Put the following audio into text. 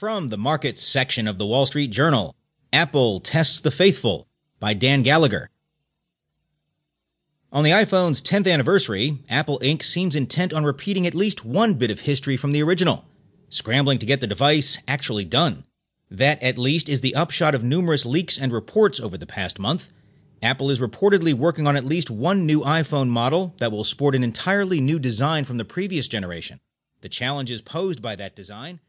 From the markets section of the Wall Street Journal, Apple tests the faithful by Dan Gallagher. On the iPhone's 10th anniversary, Apple Inc. seems intent on repeating at least one bit of history from the original, scrambling to get the device actually done. That, at least, is the upshot of numerous leaks and reports over the past month. Apple is reportedly working on at least one new iPhone model that will sport an entirely new design from the previous generation. The challenges posed by that design